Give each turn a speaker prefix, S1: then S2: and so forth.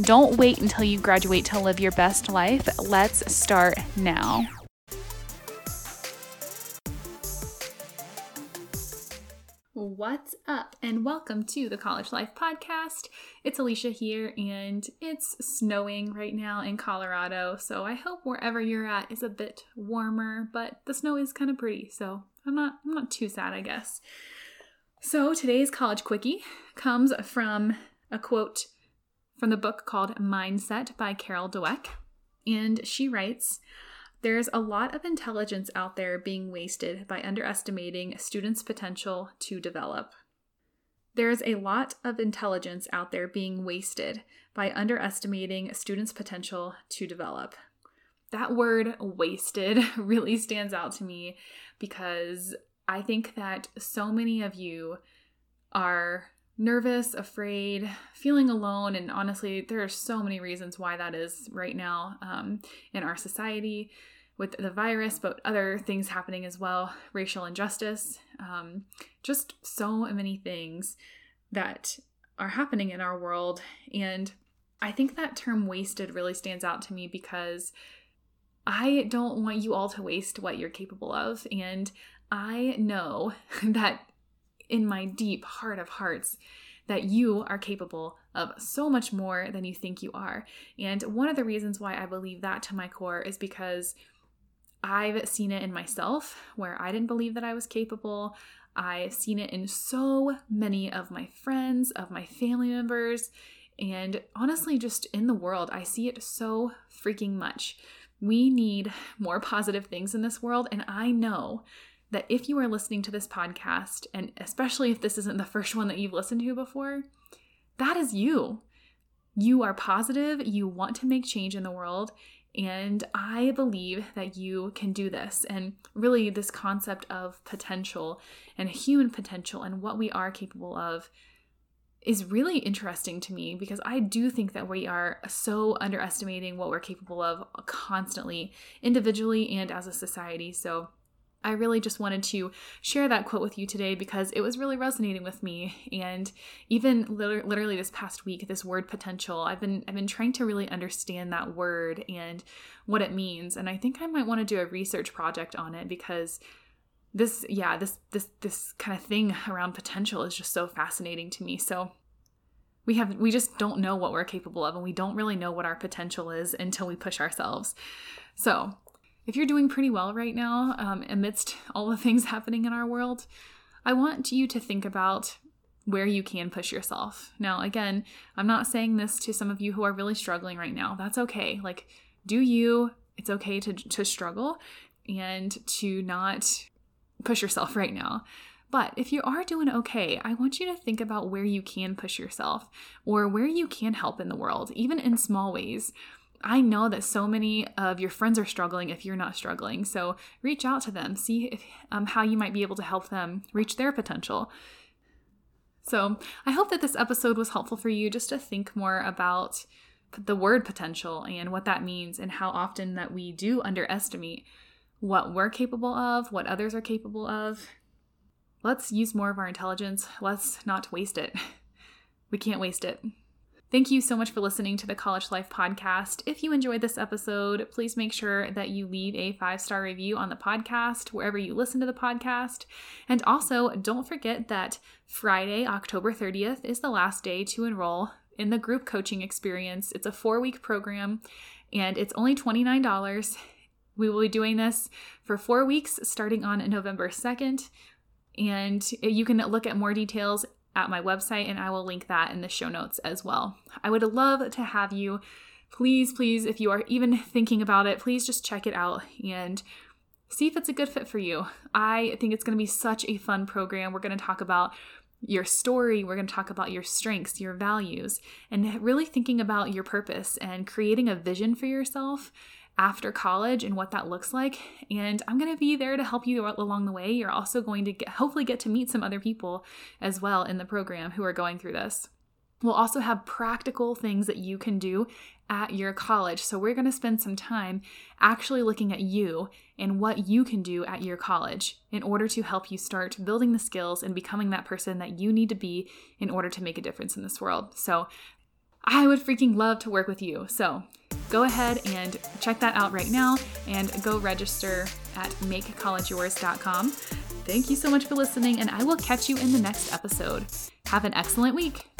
S1: Don't wait until you graduate to live your best life. Let's start now. What's up, and welcome to the College Life Podcast. It's Alicia here, and it's snowing right now in Colorado. So I hope wherever you're at is a bit warmer, but the snow is kind of pretty, so I'm not I'm not too sad, I guess. So today's college quickie comes from a quote from the book called Mindset by Carol Dweck. And she writes There's a lot of intelligence out there being wasted by underestimating students' potential to develop. There is a lot of intelligence out there being wasted by underestimating students' potential to develop. That word wasted really stands out to me because I think that so many of you are nervous, afraid, feeling alone. And honestly, there are so many reasons why that is right now um, in our society with the virus, but other things happening as well racial injustice, um, just so many things that are happening in our world. And I think that term wasted really stands out to me because I don't want you all to waste what you're capable of. And I know that in my deep heart of hearts that you are capable of so much more than you think you are. And one of the reasons why I believe that to my core is because I've seen it in myself where I didn't believe that I was capable. I've seen it in so many of my friends, of my family members, and honestly, just in the world, I see it so freaking much. We need more positive things in this world, and I know that if you are listening to this podcast, and especially if this isn't the first one that you've listened to before, that is you. You are positive, you want to make change in the world, and I believe that you can do this. And really, this concept of potential and human potential and what we are capable of is really interesting to me because I do think that we are so underestimating what we're capable of constantly, individually and as a society. So, I really just wanted to share that quote with you today because it was really resonating with me. And even literally this past week, this word potential, I've been I've been trying to really understand that word and what it means. And I think I might want to do a research project on it because this yeah this this this kind of thing around potential is just so fascinating to me. So we have we just don't know what we're capable of and we don't really know what our potential is until we push ourselves. So if you're doing pretty well right now, um, amidst all the things happening in our world, I want you to think about where you can push yourself. Now, again, I'm not saying this to some of you who are really struggling right now. That's okay. Like, do you, it's okay to, to struggle and to not push yourself right now. But if you are doing okay, I want you to think about where you can push yourself or where you can help in the world, even in small ways. I know that so many of your friends are struggling if you're not struggling. So reach out to them, see if, um, how you might be able to help them reach their potential. So I hope that this episode was helpful for you just to think more about the word potential and what that means and how often that we do underestimate what we're capable of, what others are capable of. Let's use more of our intelligence. Let's not waste it. We can't waste it. Thank you so much for listening to the College Life Podcast. If you enjoyed this episode, please make sure that you leave a five star review on the podcast, wherever you listen to the podcast. And also, don't forget that Friday, October 30th, is the last day to enroll in the group coaching experience. It's a four week program and it's only $29. We will be doing this for four weeks starting on November 2nd. And you can look at more details at my website, and I will link that in the show notes as well. I would love to have you. Please, please, if you are even thinking about it, please just check it out and see if it's a good fit for you. I think it's going to be such a fun program. We're going to talk about your story, we're going to talk about your strengths, your values, and really thinking about your purpose and creating a vision for yourself after college and what that looks like. And I'm going to be there to help you along the way. You're also going to get, hopefully get to meet some other people as well in the program who are going through this. We'll also have practical things that you can do at your college. So, we're going to spend some time actually looking at you and what you can do at your college in order to help you start building the skills and becoming that person that you need to be in order to make a difference in this world. So, I would freaking love to work with you. So, go ahead and check that out right now and go register at makecollegeyours.com. Thank you so much for listening, and I will catch you in the next episode. Have an excellent week.